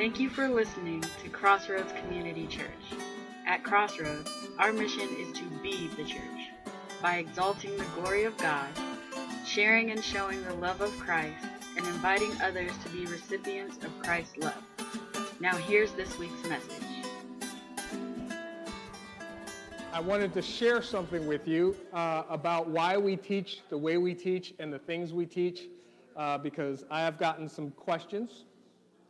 Thank you for listening to Crossroads Community Church. At Crossroads, our mission is to be the church by exalting the glory of God, sharing and showing the love of Christ, and inviting others to be recipients of Christ's love. Now, here's this week's message. I wanted to share something with you uh, about why we teach the way we teach and the things we teach, uh, because I have gotten some questions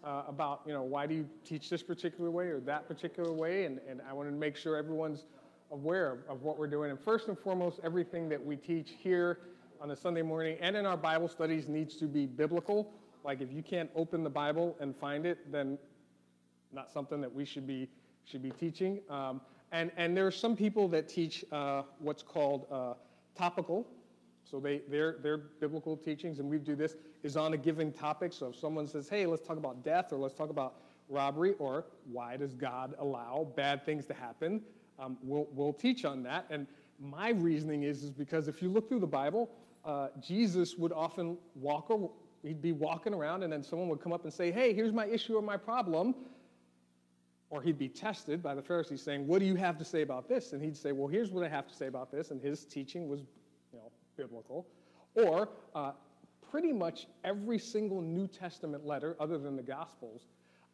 uh, about, you know, why do you teach this particular way or that particular way, and, and I wanted to make sure everyone's aware of, of what we're doing. And first and foremost, everything that we teach here on a Sunday morning and in our Bible studies needs to be biblical. Like if you can't open the Bible and find it, then not something that we should be should be teaching. Um, and and there are some people that teach uh, what's called uh, topical. So they their their biblical teachings, and we do this is on a given topic. So if someone says, "Hey, let's talk about death," or "Let's talk about robbery," or "Why does God allow bad things to happen?" Um, we'll we'll teach on that. And my reasoning is is because if you look through the Bible, uh, Jesus would often walk. Or he'd be walking around, and then someone would come up and say, "Hey, here's my issue or my problem." or he'd be tested by the Pharisees saying, What do you have to say about this? And he'd say, Well, here's what I have to say about this. And his teaching was biblical. Or uh, pretty much every single New Testament letter, other than the Gospels,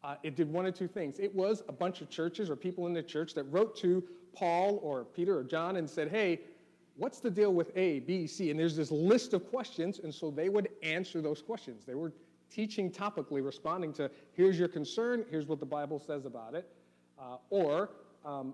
uh, it did one or two things. It was a bunch of churches or people in the church that wrote to Paul or Peter or John and said, Hey, what's the deal with A, B, C? And there's this list of questions, and so they would answer those questions. They were teaching topically, responding to here's your concern, here's what the Bible says about it. Uh, or um,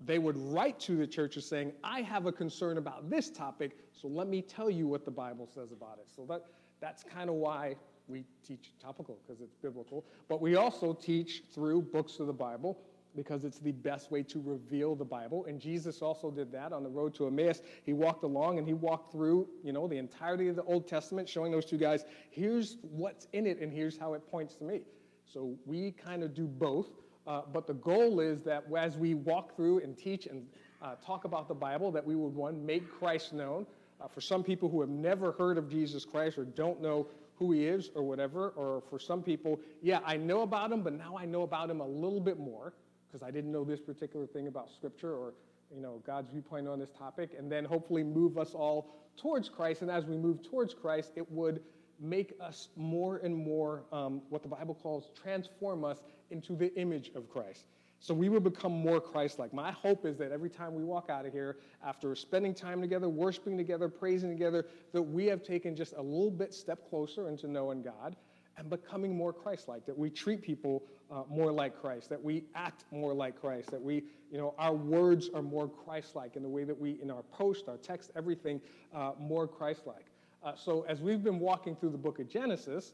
they would write to the churches saying, I have a concern about this topic, so let me tell you what the Bible says about it. So that, that's kind of why we teach topical, because it's biblical. But we also teach through books of the Bible because it's the best way to reveal the Bible. And Jesus also did that on the road to Emmaus. He walked along and he walked through, you know, the entirety of the Old Testament, showing those two guys, here's what's in it and here's how it points to me. So we kind of do both. Uh, but the goal is that as we walk through and teach and uh, talk about the Bible, that we would, one, make Christ known. Uh, for some people who have never heard of Jesus Christ or don't know who he is or whatever, or for some people, yeah, I know about him, but now I know about him a little bit more because I didn't know this particular thing about Scripture or you know God's viewpoint on this topic, and then hopefully move us all towards Christ. And as we move towards Christ, it would make us more and more um, what the Bible calls transform us into the image of Christ. So we will become more Christ-like. My hope is that every time we walk out of here, after spending time together, worshiping together, praising together, that we have taken just a little bit step closer into knowing God and becoming more Christ-like. That we treat people uh, more like Christ, that we act more like Christ, that we, you know, our words are more Christ-like in the way that we, in our post, our text, everything, uh, more Christ-like. Uh, so as we've been walking through the book of Genesis,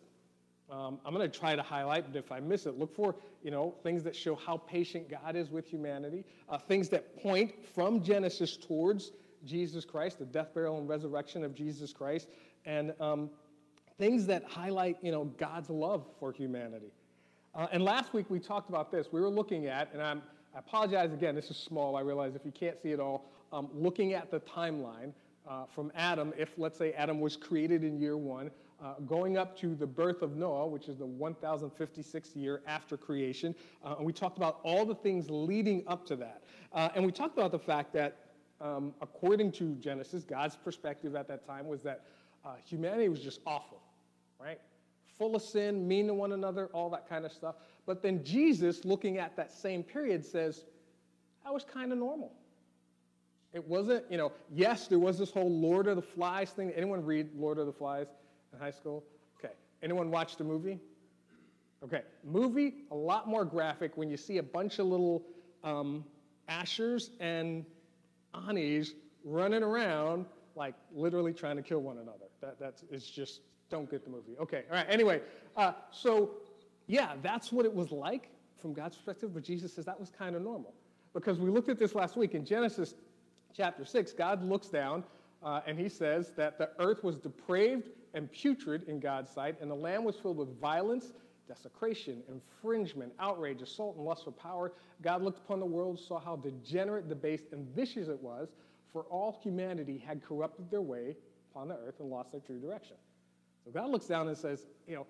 um, I'm going to try to highlight, but if I miss it, look for, you know, things that show how patient God is with humanity, uh, things that point from Genesis towards Jesus Christ, the death, burial, and resurrection of Jesus Christ, and um, things that highlight, you know, God's love for humanity. Uh, and last week we talked about this. We were looking at, and I'm, i apologize again, this is small, I realize if you can't see it all, um, looking at the timeline uh, from Adam, if let's say Adam was created in year one, uh, going up to the birth of Noah, which is the 1056th year after creation. Uh, and we talked about all the things leading up to that. Uh, and we talked about the fact that, um, according to Genesis, God's perspective at that time was that uh, humanity was just awful, right? full of sin, mean to one another, all that kind of stuff. But then Jesus, looking at that same period, says, that was kind of normal. It wasn't, you know, yes, there was this whole Lord of the Flies thing. Anyone read Lord of the Flies in high school? Okay. Anyone watch the movie? Okay. Movie, a lot more graphic when you see a bunch of little um, Ashers and Annies running around, like literally trying to kill one another. That, that's, it's just don't get the movie. Okay, all right. Anyway, uh, so yeah, that's what it was like from God's perspective, but Jesus says that was kind of normal. Because we looked at this last week in Genesis chapter 6, God looks down uh, and he says that the earth was depraved and putrid in God's sight, and the land was filled with violence, desecration, infringement, outrage, assault, and lust for power. God looked upon the world, saw how degenerate, debased, and vicious it was, for all humanity had corrupted their way upon the earth and lost their true direction. So God looks down and says, you know,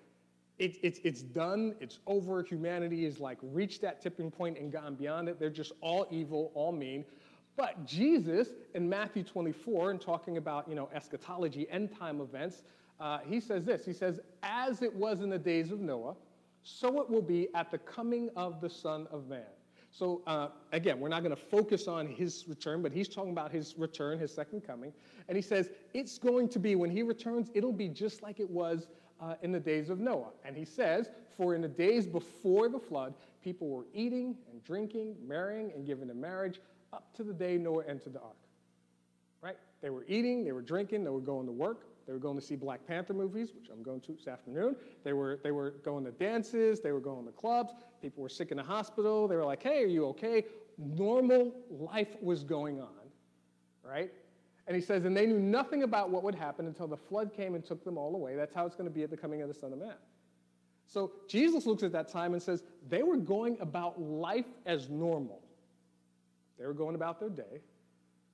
it, it's, it's done, it's over. Humanity has like reached that tipping point and gone beyond it. They're just all evil, all mean. But Jesus in Matthew 24, and talking about you know eschatology, end time events, uh, he says this. He says, "As it was in the days of Noah, so it will be at the coming of the Son of Man." So uh, again, we're not going to focus on his return, but he's talking about his return, his second coming, and he says it's going to be when he returns, it'll be just like it was uh, in the days of Noah. And he says, For in the days before the flood, people were eating and drinking, marrying and giving in marriage up to the day Noah entered the ark. Right? They were eating, they were drinking, they were going to work, they were going to see Black Panther movies, which I'm going to this afternoon. They were, they were going to dances, they were going to clubs, people were sick in the hospital. They were like, hey, are you okay? Normal life was going on, right? And he says, and they knew nothing about what would happen until the flood came and took them all away. That's how it's going to be at the coming of the Son of Man. So Jesus looks at that time and says, they were going about life as normal. They were going about their day.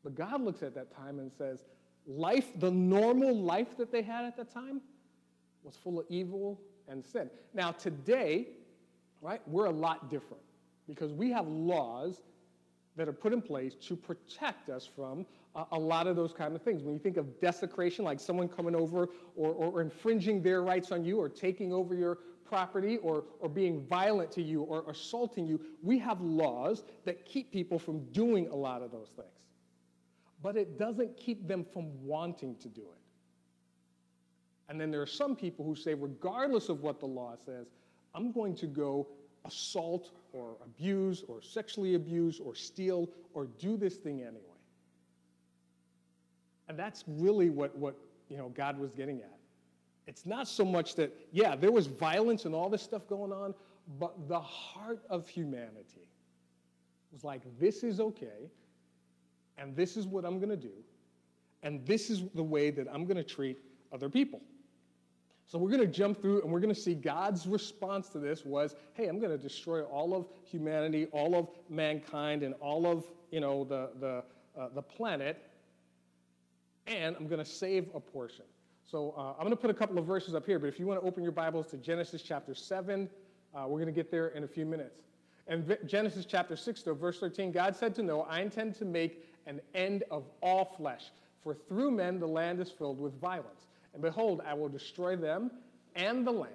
But God looks at that time and says, life, the normal life that they had at that time, was full of evil and sin. Now, today, right, we're a lot different because we have laws that are put in place to protect us from uh, a lot of those kind of things. When you think of desecration, like someone coming over or, or, or, infringing their rights on you or taking over your property or, or being violent to you or assaulting you, we have laws that keep people from doing a lot of those things. But it doesn't keep them from wanting to do it. And then there are some people who say, regardless of what the law says, I'm going to go assault or abuse or sexually abuse or steal or do this thing anyway. And that's really what, what you know, God was getting at. It's not so much that, yeah, there was violence and all this stuff going on, but the heart of humanity was like, this is okay, and this is what I'm going to do, and this is the way that I'm going to treat other people. So we're going to jump through and we're going to see God's response to this was, hey, I'm going to destroy all of humanity, all of mankind, and all of you know the the uh, the planet, and I'm going to save a portion. So uh, I'm going to put a couple of verses up here, but if you want to open your Bibles to Genesis chapter 7, uh, we're going to get there in a few minutes. And Genesis chapter 6, though, verse 13, God said to Noah, I intend to make an end of all flesh, for through men the land is filled with violence. And behold, I will destroy them and the land.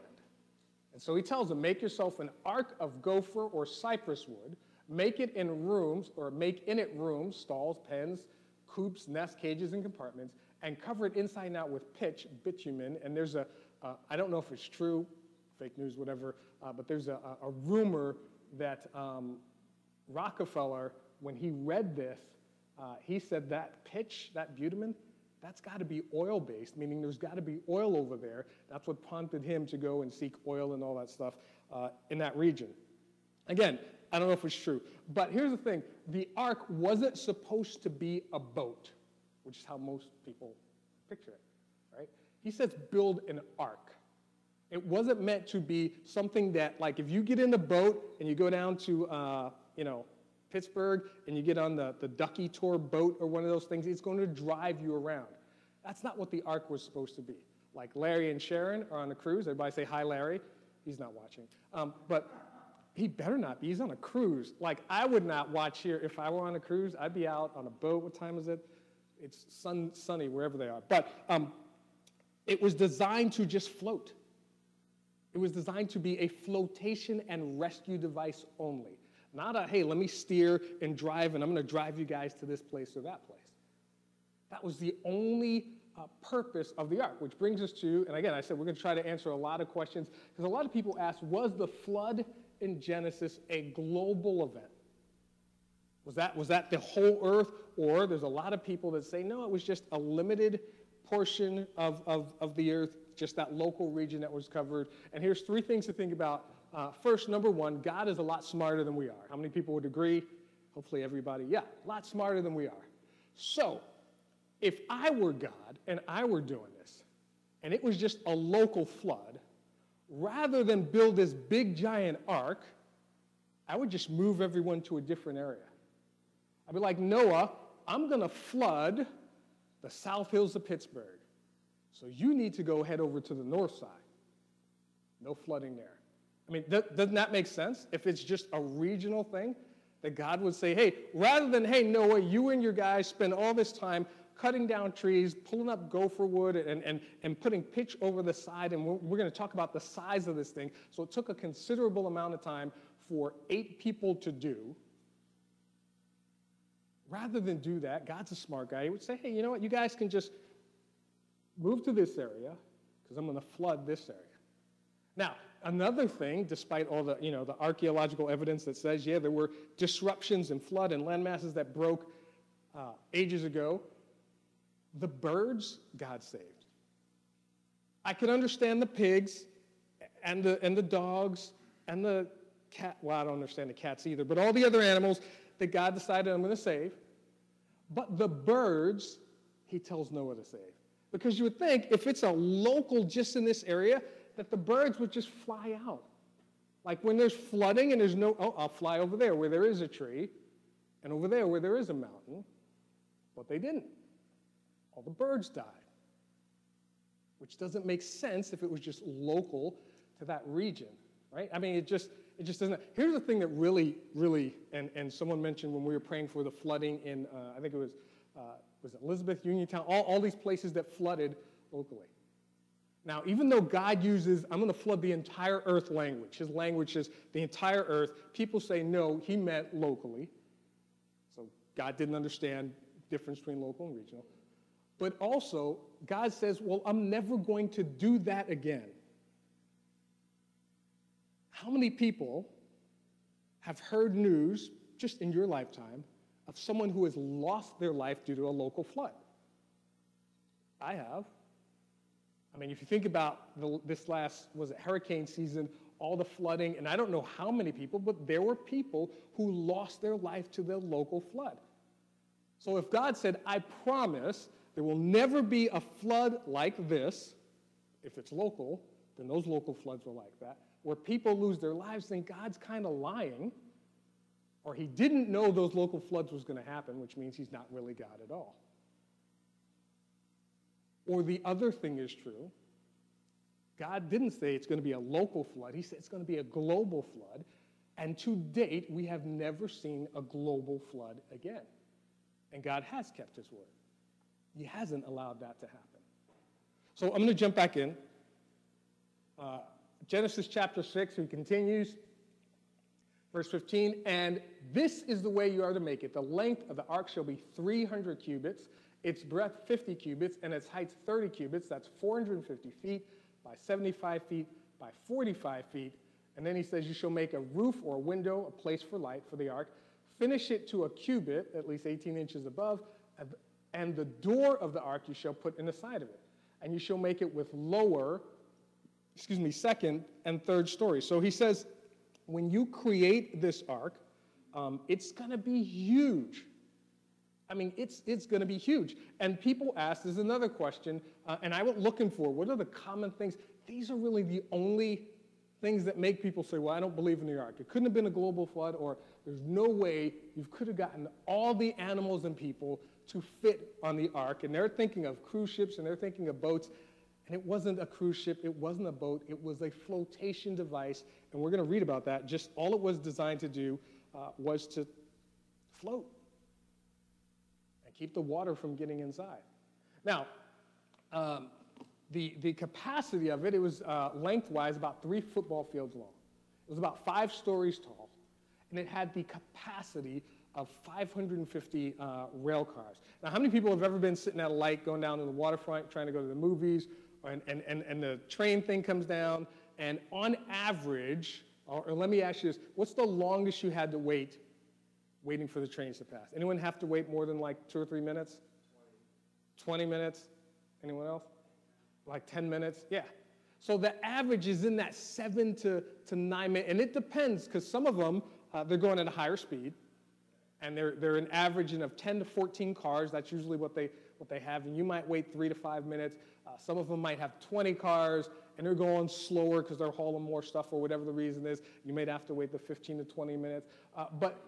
And so he tells them, Make yourself an ark of gopher or cypress wood, make it in rooms, or make in it rooms, stalls, pens, coops, nests, cages, and compartments, and cover it inside and out with pitch, bitumen. And there's a uh, I don't know if it's true, fake news, whatever, uh, but there's a, a rumor that um, Rockefeller, when he read this, uh, he said that pitch, that bitumen, that's got to be oil based, meaning there's got to be oil over there. That's what prompted him to go and seek oil and all that stuff uh, in that region. Again, I don't know if it's true, but here's the thing the ark wasn't supposed to be a boat, which is how most people picture it, right? He says build an ark. It wasn't meant to be something that, like, if you get in the boat and you go down to, uh, you know, Pittsburgh and you get on the, the Ducky Tour boat or one of those things, it's going to drive you around. That's not what the ark was supposed to be. Like Larry and Sharon are on a cruise. Everybody say hi, Larry. He's not watching. Um, but he better not be. He's on a cruise. Like I would not watch here if I were on a cruise. I'd be out on a boat. What time is it? It's sun, sunny wherever they are. But um, it was designed to just float. It was designed to be a flotation and rescue device only. Not a, hey, let me steer and drive and I'm going to drive you guys to this place or that place. That was the only uh, purpose of the ark, which brings us to, and again, I said we're going to try to answer a lot of questions because a lot of people ask, was the flood in Genesis a global event? Was that, was that the whole earth? Or there's a lot of people that say, no, it was just a limited portion of, of, of the earth, just that local region that was covered. And here's three things to think about. Uh, first, number one, God is a lot smarter than we are. How many people would agree? Hopefully, everybody. Yeah, a lot smarter than we are. So, if I were God and I were doing this, and it was just a local flood, rather than build this big giant ark, I would just move everyone to a different area. I'd be like, Noah, I'm going to flood the South Hills of Pittsburgh. So you need to go head over to the north side. No flooding there. I mean, th- doesn't that make sense? If it's just a regional thing, that God would say, hey, rather than, hey, Noah, you and your guys spend all this time cutting down trees, pulling up gopher wood, and, and, and putting pitch over the side, and we're, we're going to talk about the size of this thing. So it took a considerable amount of time for eight people to do. Rather than do that, God's a smart guy. He would say, hey, you know what? You guys can just move to this area because I'm going to flood this area. Now, another thing, despite all the, you know, the archaeological evidence that says, yeah, there were disruptions and flood and land masses that broke uh, ages ago, the birds God saved. I can understand the pigs and the, and the dogs and the cat. Well, I don't understand the cats either, but all the other animals that God decided I'm going to save. But the birds, he tells Noah to save. Because you would think if it's a local just in this area, that the birds would just fly out. Like when there's flooding and there's no, oh, I'll fly over there where there is a tree, and over there where there is a mountain. But they didn't. All the birds died. Which doesn't make sense if it was just local to that region, right? I mean, it just, it just doesn't. Here's the thing that really, really, and, and someone mentioned when we were praying for the flooding in, uh, I think it was, uh, was it Elizabeth, Uniontown, all, all these places that flooded locally. Now, even though God uses, I'm going to flood the entire earth language, his language is the entire earth, people say no, he meant locally. So God didn't understand difference between local and regional. But also, God says, well, I'm never going to do that again. How many people have heard news, just in your lifetime, of someone who has lost their life due to a local flood? I have. I mean, if you think about the, this last, was it hurricane season, all the flooding, and I don't know how many people, but there were people who lost their life to the local flood. So if God said, I promise there will never be a flood like this, if it's local, then those local floods were like that, where people lose their lives, then God's kind of lying. Or he didn't know those local floods was going to happen, which means he's not really God at all. Or the other thing is true. God didn't say it's going to be a local flood. He said it's going to be a global flood. And to date, we have never seen a global flood again. And God has kept his word. He hasn't allowed that to happen. So I'm going to jump back in. Uh, Genesis chapter 6, he continues. Verse 15, and this is the way you are to make it. The length of the ark shall be 300 cubits, its breadth 50 cubits, and its height 30 cubits. That's 450 feet by 75 feet by 45 feet. And then he says, You shall make a roof or a window, a place for light for the ark. Finish it to a cubit, at least 18 inches above, and the door of the ark you shall put in the side of it. And you shall make it with lower, excuse me, second and third story. So he says, when you create this ark, um, it's going to be huge. I mean, it's, it's going to be huge. And people ask, there's another question, uh, and I went looking for what are the common things? These are really the only things that make people say, well, I don't believe in the ark. It couldn't have been a global flood, or there's no way you could have gotten all the animals and people to fit on the ark. And they're thinking of cruise ships and they're thinking of boats. And it wasn't a cruise ship, it wasn't a boat, it was a flotation device. And we're going to read about that. Just all it was designed to do uh, was to float and keep the water from getting inside. Now, um, the, the capacity of it, it was uh, lengthwise about three football fields long. It was about five stories tall, and it had the capacity of 550 uh, rail cars. Now, how many people have ever been sitting at a light going down to the waterfront trying to go to the movies, and, and, and, and the train thing comes down, and on average, or, or let me ask you this, what's the longest you had to wait waiting for the trains to pass. Anyone have to wait more than like two or three minutes? 20 minutes? Anyone else? Like 10 minutes? Yeah. So the average is in that seven to, to nine minutes, and it depends because some of them, uh, they're going at a higher speed, and they're, they're an averaging of 10 to 14 cars. That's usually what they, what they have, and you might wait three to five minutes. Uh, some of them might have 20 cars, and they're going slower because they're hauling more stuff or whatever the reason is. You might have to wait the 15 to 20 minutes. Uh, but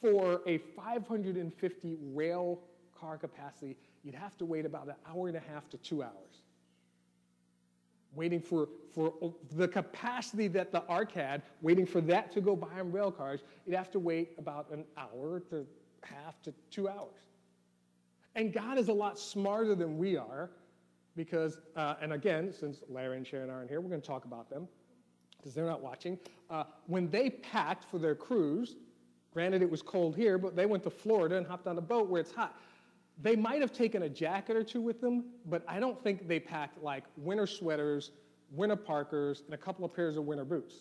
for a 550 rail car capacity, you'd have to wait about an hour and a half to two hours. waiting for, for the capacity that the ark had, waiting for that to go by in rail cars, you'd have to wait about an hour to half to two hours. And God is a lot smarter than we are because, uh, and again, since Larry and Sharon aren't here, we're going to talk about them because they're not watching. Uh, when they packed for their cruise, granted it was cold here, but they went to Florida and hopped on a boat where it's hot. They might have taken a jacket or two with them, but I don't think they packed like winter sweaters, winter parkers, and a couple of pairs of winter boots.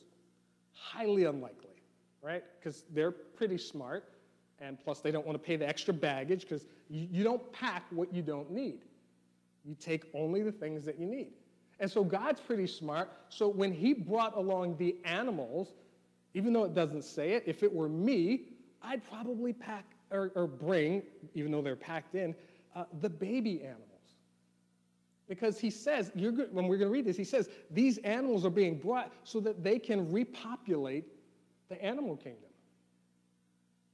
Highly unlikely, right? Because they're pretty smart, and plus they don't want to pay the extra baggage because you, you don't pack what you don't need. You take only the things that you need. And so God's pretty smart. So when He brought along the animals, even though it doesn't say it, if it were me, I'd probably pack or, or bring, even though they're packed in, uh, the baby animals. Because he says, when we're going to read this, he says, these animals are being brought so that they can repopulate the animal kingdom.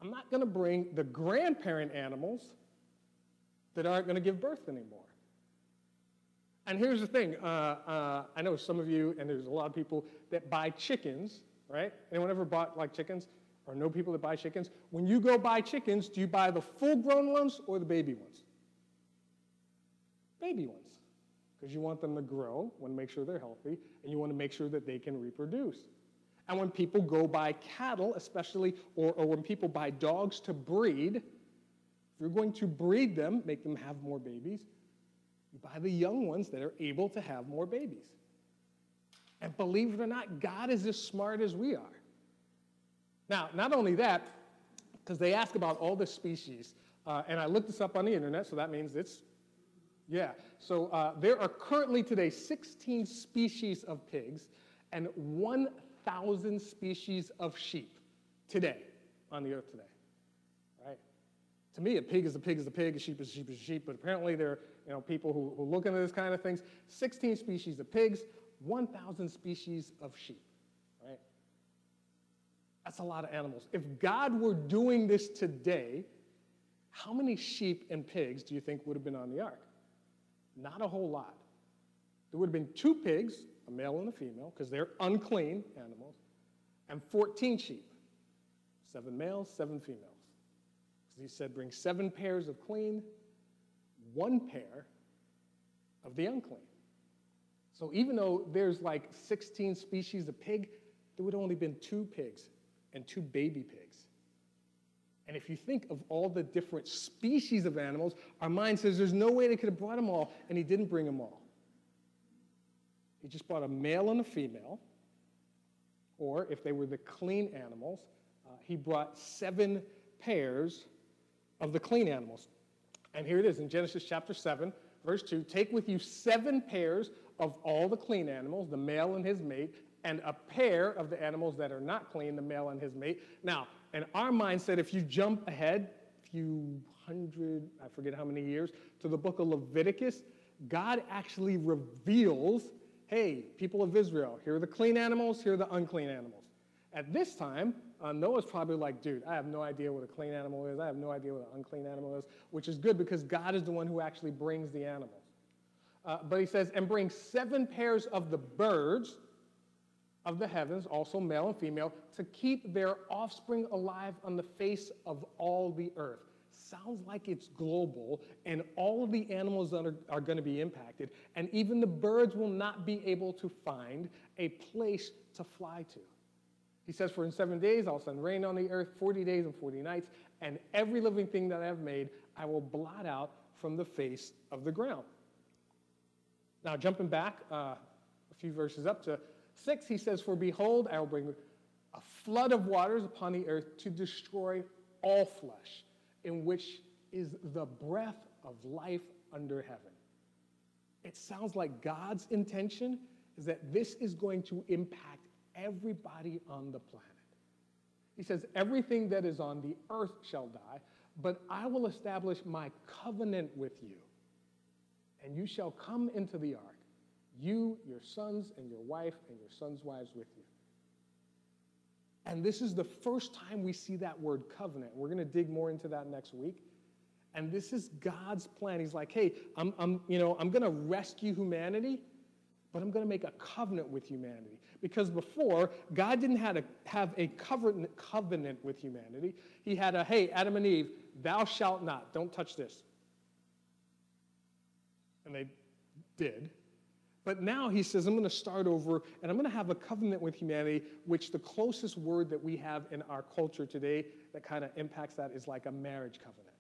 I'm not going to bring the grandparent animals that aren't going to give birth anymore. And here's the thing uh, uh, I know some of you, and there's a lot of people that buy chickens, right? Anyone ever bought like chickens? or know people that buy chickens. When you go buy chickens, do you buy the full grown ones or the baby ones? Baby ones. Because you want them to grow, want to make sure they're healthy, and you want to make sure that they can reproduce. And when people go buy cattle, especially, or, or when people buy dogs to breed, if you're going to breed them, make them have more babies, you buy the young ones that are able to have more babies. And believe it or not, God is as smart as we are. Now, not only that, because they ask about all the species, uh, and I looked this up on the internet, so that means it's, yeah. So uh, there are currently today 16 species of pigs and 1,000 species of sheep today on the earth today. Right? To me, a pig is a pig is a pig, a sheep is a sheep is a sheep, but apparently there are you know, people who, who look into this kind of things. 16 species of pigs, 1,000 species of sheep. Right? That's a lot of animals. If God were doing this today, how many sheep and pigs do you think would have been on the ark? Not a whole lot. There would have been two pigs, male and a female, because they're unclean animals, and 14 sheep. Seven males, seven females. Because he said, bring seven pairs of clean, one pair of the unclean. So even though there's like 16 species of pig, there would only been two pigs and two baby pigs. And if you think of all the different species of animals, our mind says there's no way they could have brought them all, and he didn't bring them all. He just brought a male and a female, or if they were the clean animals, uh, he brought seven pairs of the clean animals. And here it is in Genesis chapter 7, verse 2 Take with you seven pairs of all the clean animals, the male and his mate, and a pair of the animals that are not clean, the male and his mate. Now, in our mindset, if you jump ahead a few hundred, I forget how many years, to the book of Leviticus, God actually reveals hey, people of Israel, here are the clean animals, here are the unclean animals. At this time, uh, Noah's probably like, dude, I have no idea what a clean animal is. I have no idea what an unclean animal is, which is good because God is the one who actually brings the animals. Uh, but he says, and bring seven pairs of the birds of the heavens, also male and female, to keep their offspring alive on the face of all the earth. Sounds like it's global, and all of the animals that are, are going to be impacted, and even the birds will not be able to find a place to fly to. He says, For in seven days I'll send rain on the earth, 40 days and 40 nights, and every living thing that I have made I will blot out from the face of the ground. Now, jumping back uh, a few verses up to 6, he says, For behold, I will bring a flood of waters upon the earth to destroy all flesh, in which is the breath of life under heaven. It sounds like God's intention is that this is going to impact everybody on the planet. He says, Everything that is on the earth shall die, but I will establish my covenant with you, and you shall come into the ark you, your sons, and your wife, and your sons' wives with you. And this is the first time we see that word covenant. We're going to dig more into that next week. And this is God's plan. He's like, hey, I'm, I'm, you know, I'm going to rescue humanity, but I'm going to make a covenant with humanity. Because before, God didn't have a, have a covenant, covenant with humanity. He had a, hey, Adam and Eve, thou shalt not, don't touch this. And they did. But now he says, I'm going to start over and I'm going to have a covenant with humanity, which the closest word that we have in our culture today that kind of impacts that is like a marriage covenant,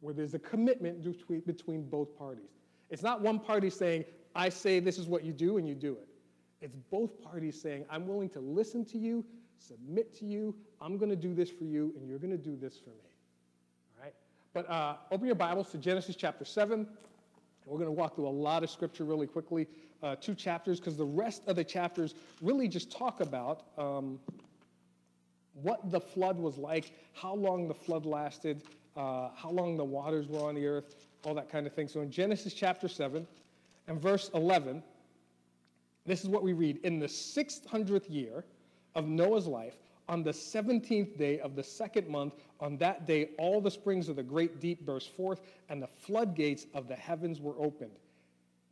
where there's a commitment between, both parties. It's not one party saying, I say this is what you do, and you do it. It's both parties saying, I'm willing to listen to you, submit to you, I'm going to do this for you, and you're going to do this for me. All right? But uh, open your Bibles to Genesis chapter 7. We're going to walk through a lot of scripture really quickly, uh, two chapters, because the rest of the chapters really just talk about um, what the flood was like, how long the flood lasted, uh, how long the waters were on the earth, all that kind of thing. So in Genesis chapter 7, and verse 11, this is what we read. In the 600th year of Noah's life, on the 17th day of the second month, on that day, all the springs of the great deep burst forth, and the floodgates of the heavens were opened.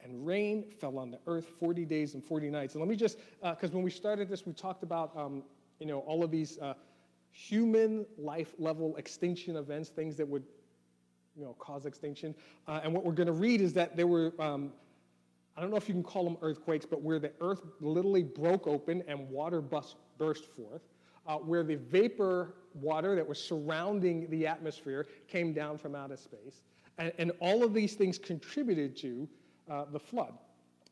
And rain fell on the earth 40 days and 40 nights. And let me just, because uh, when we started this, we talked about, um, you know, all of these uh, human life level extinction events, things that would, you know, cause extinction. Uh, and what we're going to read is that there were um, I don't know if you can call them earthquakes, but where the earth literally broke open and water bust, burst forth, uh, where the vapor water that was surrounding the atmosphere came down from outer space. And, and all of these things contributed to uh, the flood.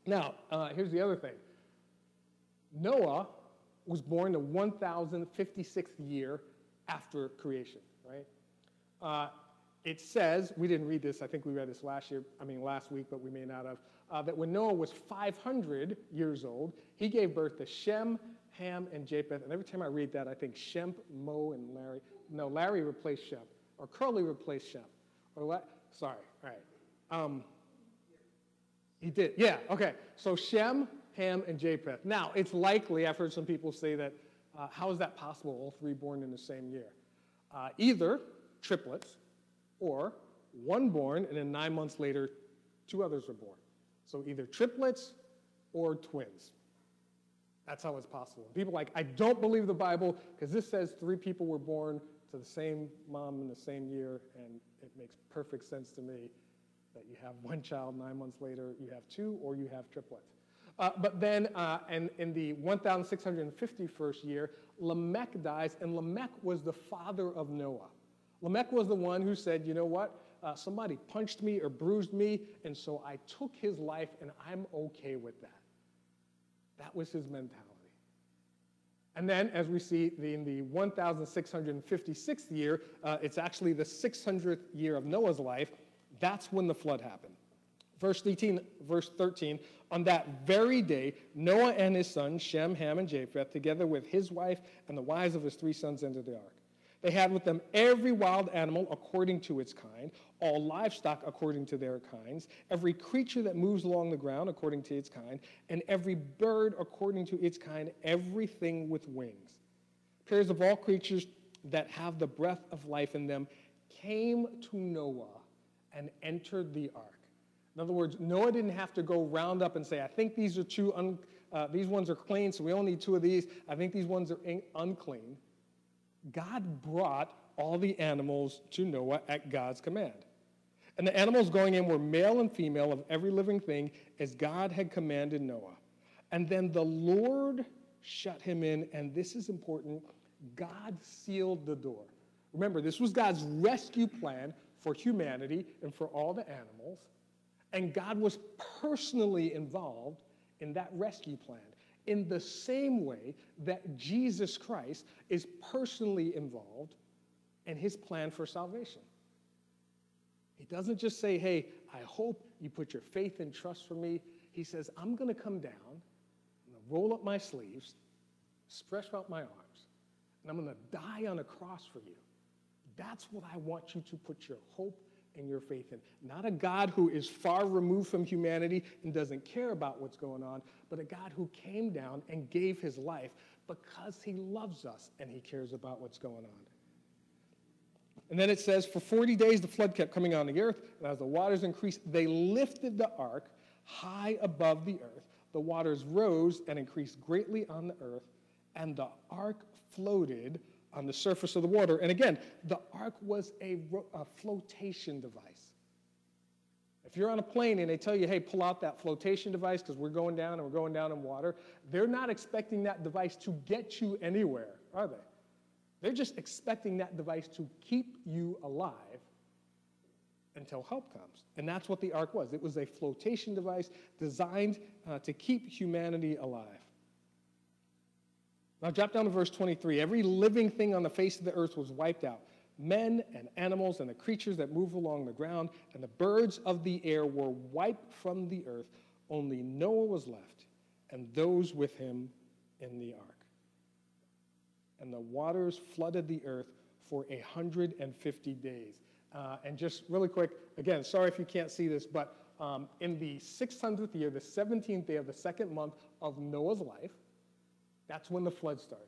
Now, uh, here's the other thing Noah was born the 1056th year after creation, right? Uh, it says, we didn't read this, I think we read this last year, I mean last week, but we may not have, uh, that when Noah was 500 years old, he gave birth to Shem, Ham, and Japheth. And every time I read that, I think Shemp, Moe, and Larry. No, Larry replaced Shemp, or Curly replaced Shemp, Or what? Sorry, all right. Um, he did, yeah, okay. So Shem, Ham, and Japheth. Now, it's likely, I've heard some people say that, uh, how is that possible, all three born in the same year? Uh, either triplets, or one born, and then nine months later, two others were born. So either triplets or twins. That's how it's possible. People like, I don't believe the Bible because this says three people were born to the same mom in the same year, and it makes perfect sense to me that you have one child nine months later, you have two, or you have triplets. Uh, but then, uh, and in the 1651st year, Lamech dies, and Lamech was the father of Noah. Lamech was the one who said, you know what? Uh, somebody punched me or bruised me, and so I took his life, and I'm okay with that. That was his mentality. And then, as we see in the 1656th year, uh, it's actually the 600th year of Noah's life, that's when the flood happened. Verse 13, verse 13, on that very day, Noah and his sons, Shem, Ham, and Japheth, together with his wife and the wives of his three sons, entered the ark. They had with them every wild animal according to its kind, all livestock according to their kinds, every creature that moves along the ground according to its kind, and every bird according to its kind, everything with wings. Pairs of all creatures that have the breath of life in them came to Noah and entered the ark. In other words, Noah didn't have to go round up and say, I think these are two, uh, these ones are clean, so we only need two of these. I think these ones are unclean. God brought all the animals to Noah at God's command. And the animals going in were male and female of every living thing as God had commanded Noah. And then the Lord shut him in, and this is important God sealed the door. Remember, this was God's rescue plan for humanity and for all the animals. And God was personally involved in that rescue plan in the same way that Jesus Christ is personally involved in his plan for salvation. He doesn't just say, Hey, I hope you put your faith and trust for me. He says, I'm going to come down, I'm going to roll up my sleeves, stretch out my arms, and I'm going to die on a cross for you. That's what I want you to put your hope and your faith in. Not a God who is far removed from humanity and doesn't care about what's going on, but a God who came down and gave his life because he loves us and he cares about what's going on. And then it says, For 40 days the flood kept coming on the earth, and as the waters increased, they lifted the ark high above the earth. the waters rose and increased greatly on the earth, and the ark floated on the surface of the water. And again, the ark was a, a flotation device. If you're on a plane and they tell you, hey, pull out that flotation device because we're going down and we're going down in water, they're not expecting that device to get you anywhere, are they? They're just expecting that device to keep you alive until help comes. And that's what the ark was. It was a flotation device designed uh, to keep humanity alive. Now, drop down to verse 23. Every living thing on the face of the earth was wiped out men and animals and the creatures that move along the ground, and the birds of the air were wiped from the earth. Only Noah was left, and those with him in the ark. And the waters flooded the earth for 150 days. Uh, and just really quick, again, sorry if you can't see this, but um, in the 600th year, the 17th day of the second month of Noah's life, that's when the flood started.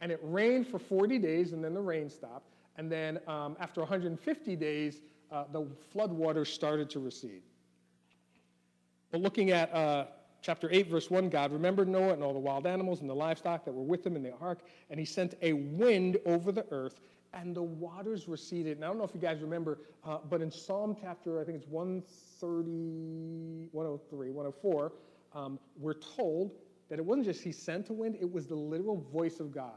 And it rained for 40 days, and then the rain stopped. And then um, after 150 days, uh, the flood waters started to recede. But looking at uh, chapter 8, verse 1, God remembered Noah and all the wild animals and the livestock that were with him in the ark, and he sent a wind over the earth, and the waters receded. And I don't know if you guys remember, uh, but in Psalm chapter, I think it's 130, 103, 104, um, we're told that it wasn't just he sent a wind, it was the literal voice of God.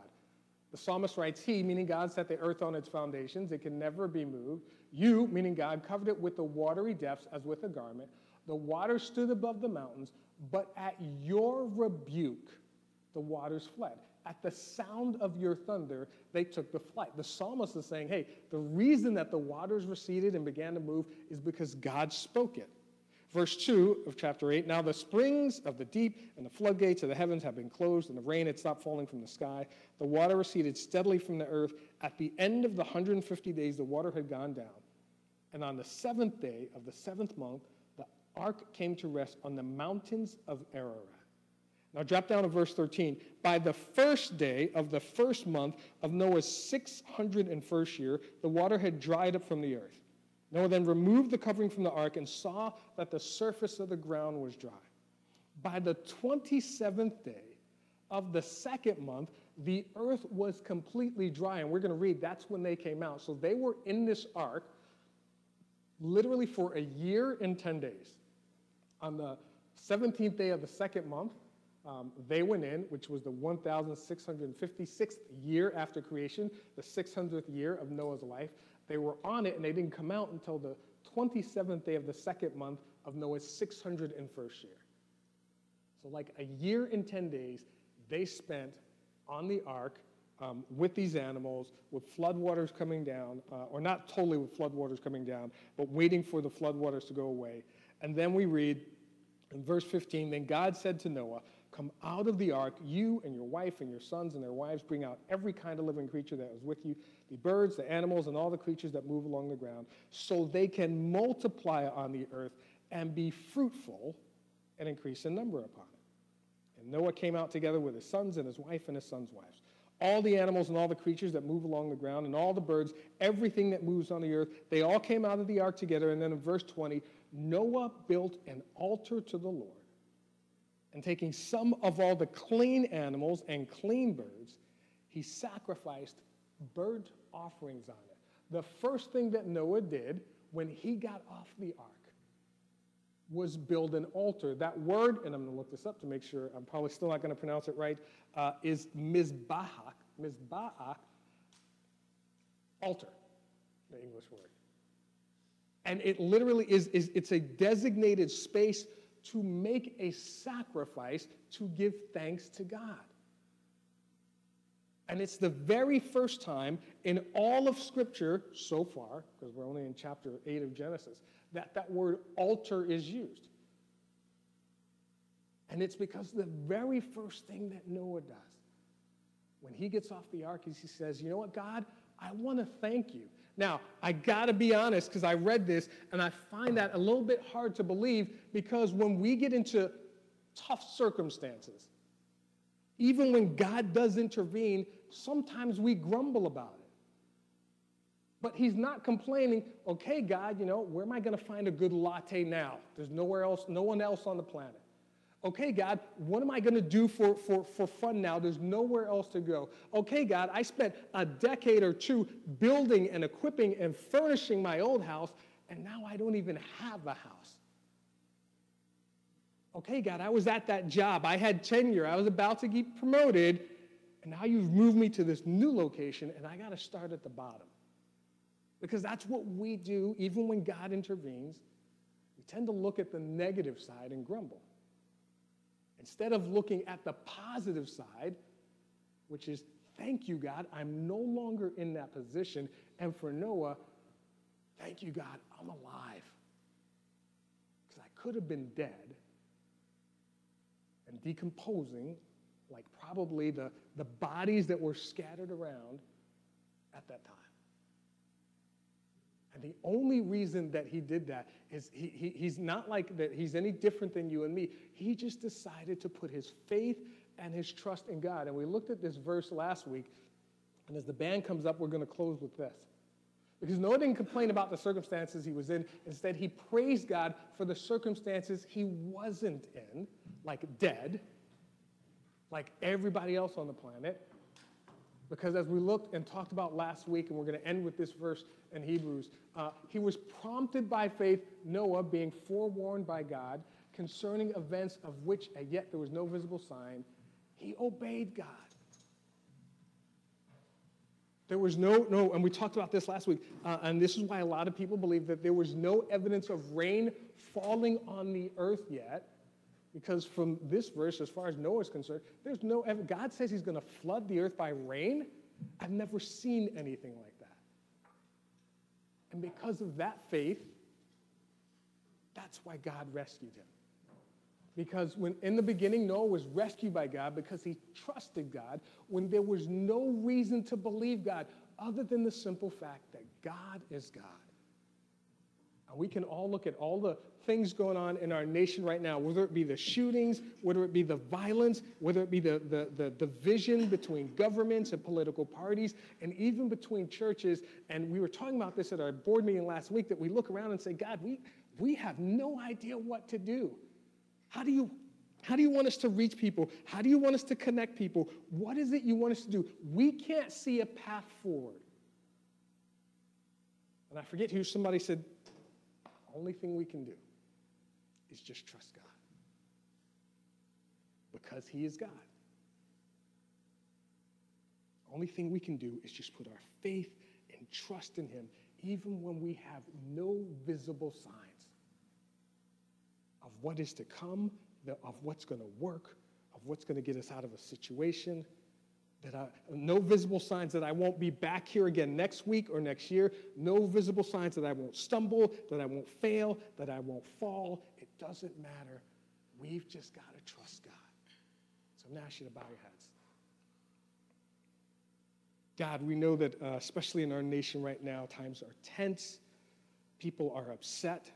The psalmist writes, He, meaning God, set the earth on its foundations. It can never be moved. You, meaning God, covered it with the watery depths as with a garment. The waters stood above the mountains, but at your rebuke, the waters fled. At the sound of your thunder, they took the flight. The psalmist is saying, hey, the reason that the waters receded and began to move is because God spoke it. Verse 2 of chapter 8 Now the springs of the deep and the floodgates of the heavens have been closed, and the rain had stopped falling from the sky. The water receded steadily from the earth. At the end of the 150 days, the water had gone down. And on the seventh day of the seventh month, the ark came to rest on the mountains of Ararat. Now drop down to verse 13. By the first day of the first month of Noah's 601st year, the water had dried up from the earth. Noah then removed the covering from the ark and saw that the surface of the ground was dry. By the 27th day of the second month, the earth was completely dry. And we're going to read that's when they came out. So they were in this ark literally for a year and 10 days. On the 17th day of the second month, um, they went in, which was the 1656th year after creation, the 600th year of Noah's life. They were on it and they didn't come out until the 27th day of the second month of Noah's 601st year. So, like a year and 10 days, they spent on the ark um, with these animals, with floodwaters coming down, uh, or not totally with floodwaters coming down, but waiting for the floodwaters to go away. And then we read in verse 15 Then God said to Noah, Come out of the ark, you and your wife and your sons and their wives, bring out every kind of living creature that was with you the birds, the animals, and all the creatures that move along the ground, so they can multiply on the earth and be fruitful and increase in number upon it. And Noah came out together with his sons and his wife and his sons' wives. All the animals and all the creatures that move along the ground and all the birds, everything that moves on the earth, they all came out of the ark together. And then in verse 20, Noah built an altar to the Lord. And taking some of all the clean animals and clean birds, he sacrificed burnt offerings on it. The first thing that Noah did when he got off the ark was build an altar. That word, and I'm going to look this up to make sure I'm probably still not going to pronounce it right, uh, is mizbahak, mizbahak, altar, the English word. And it literally is, is it's a designated space to make a sacrifice to give thanks to God. And it's the very first time in all of Scripture so far, because we're only in chapter 8 of Genesis, that that word altar is used. And it's because the very first thing that Noah does, when he gets off the ark, is he says, You know what, God? I want to thank you. Now, I got to be honest because I read this and I find that a little bit hard to believe because when we get into tough circumstances, even when God does intervene, sometimes we grumble about it. But he's not complaining, okay, God, you know, where am I to find a good latte now? There's nowhere else, no one else on the planet. Okay, God, what am I going to do for, for, for fun now? There's nowhere else to go. Okay, God, I spent a decade or two building and equipping and furnishing my old house, and now I don't even have a house. Okay, God, I was at that job. I had tenure. I was about to get promoted, and now you've moved me to this new location, and I got to start at the bottom. Because that's what we do, even when God intervenes. We tend to look at the negative side and grumble. Instead of looking at the positive side, which is, thank you, God, I'm no longer in that position. And for Noah, thank you, God, I'm alive. Because I could have been dead and decomposing like probably the, the bodies that were scattered around at that time. And the only reason that he did that is he, he, he's not like that he's any different than you and me. He just decided to put his faith and his trust in God. And we looked at this verse last week. And as the band comes up, we're going to close with this. Because Noah didn't complain about the circumstances he was in. Instead, he praised God for the circumstances he wasn't in, like dead, like everybody else on the planet. Because as we looked and talked about last week, and we're going to end with this verse in Hebrews, uh, he was prompted by faith, Noah being forewarned by God concerning events of which as yet there was no visible sign. He obeyed God. There was no, no, and we talked about this last week, uh, and this is why a lot of people believe that there was no evidence of rain falling on the earth yet because from this verse, as far as Noah is concerned, there's no God says he's going to flood the earth by rain. I've never seen anything like that. And because of that faith, that's why God rescued him. Because when in the beginning Noah was rescued by God because he trusted God, when there was no reason to believe God other than the simple fact that God is God. We can all look at all the things going on in our nation right now, whether it be the shootings, whether it be the violence, whether it be the, the, the division between governments and political parties, and even between churches. And we were talking about this at our board meeting last week that we look around and say, God, we, we have no idea what to do. How do you how do you want us to reach people? How do you want us to connect people? What is it you want us to do? We can't see a path forward. And I forget who somebody said, only thing we can do is just trust God. Because He is God. Only thing we can do is just put our faith and trust in Him, even when we have no visible signs of what is to come, of what's going to work, of what's going to get us out of a situation that I, no visible signs that I won't be back here again next week or next year. No visible signs that I won't stumble, that I won't fail, that I won't fall. It doesn't matter. We've just got to trust God. So now I should you bow your heads. God, we know that, uh, especially in our nation right now, times are tense. People are upset.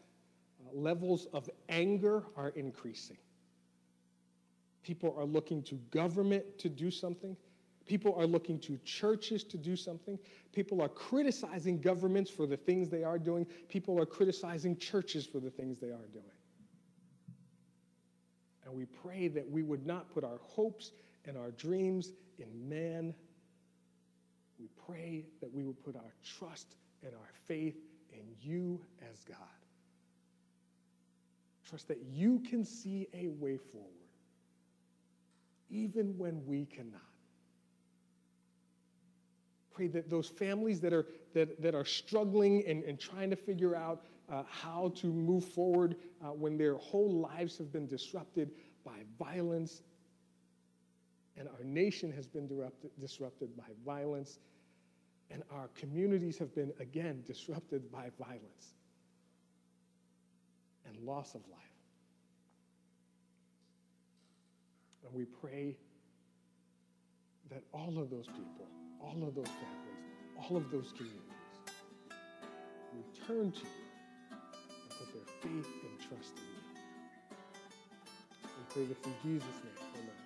Uh, levels of anger are increasing. People are looking to government to do something. People are looking to churches to do something. People are criticizing governments for the things they are doing. People are criticizing churches for the things they are doing. And we pray that we would not put our hopes and our dreams in man. We pray that we would put our trust and our faith in you as God. Trust that you can see a way forward, even when we cannot pray that those families that are, that, that are struggling and, and trying to figure out uh, how to move forward uh, when their whole lives have been disrupted by violence, and our nation has been disrupted, disrupted by violence, and our communities have been, again, disrupted by violence and loss of life. And we pray that all of those people all of those families, all of those communities turn to you and put their faith and trust in you. We pray this in Jesus' name.